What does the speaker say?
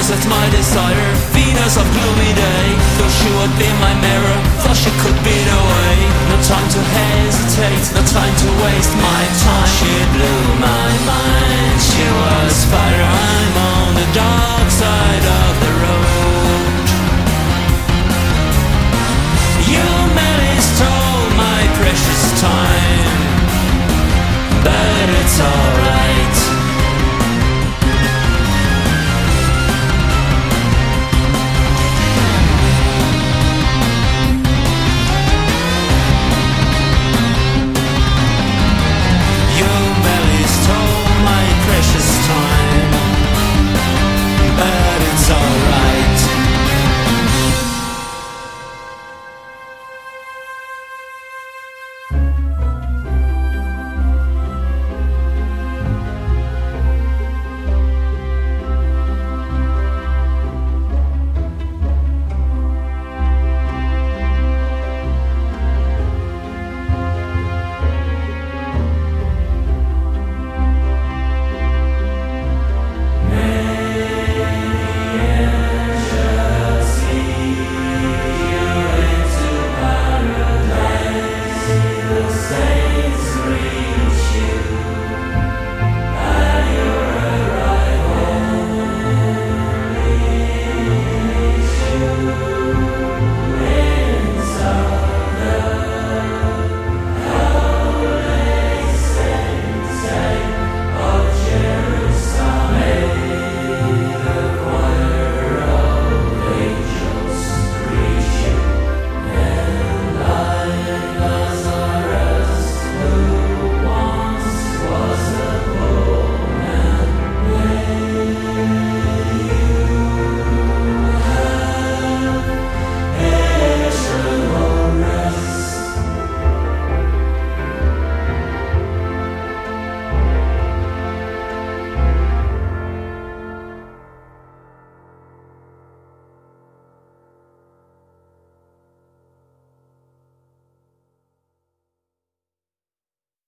Cause it's my desire Venus of gloomy day. Though she would be my mirror Thought she could be the way No time to hesitate No time to waste. My time She blew my mind. She was fire I'm on the dark side of the road. You merely stole my precious time But it's all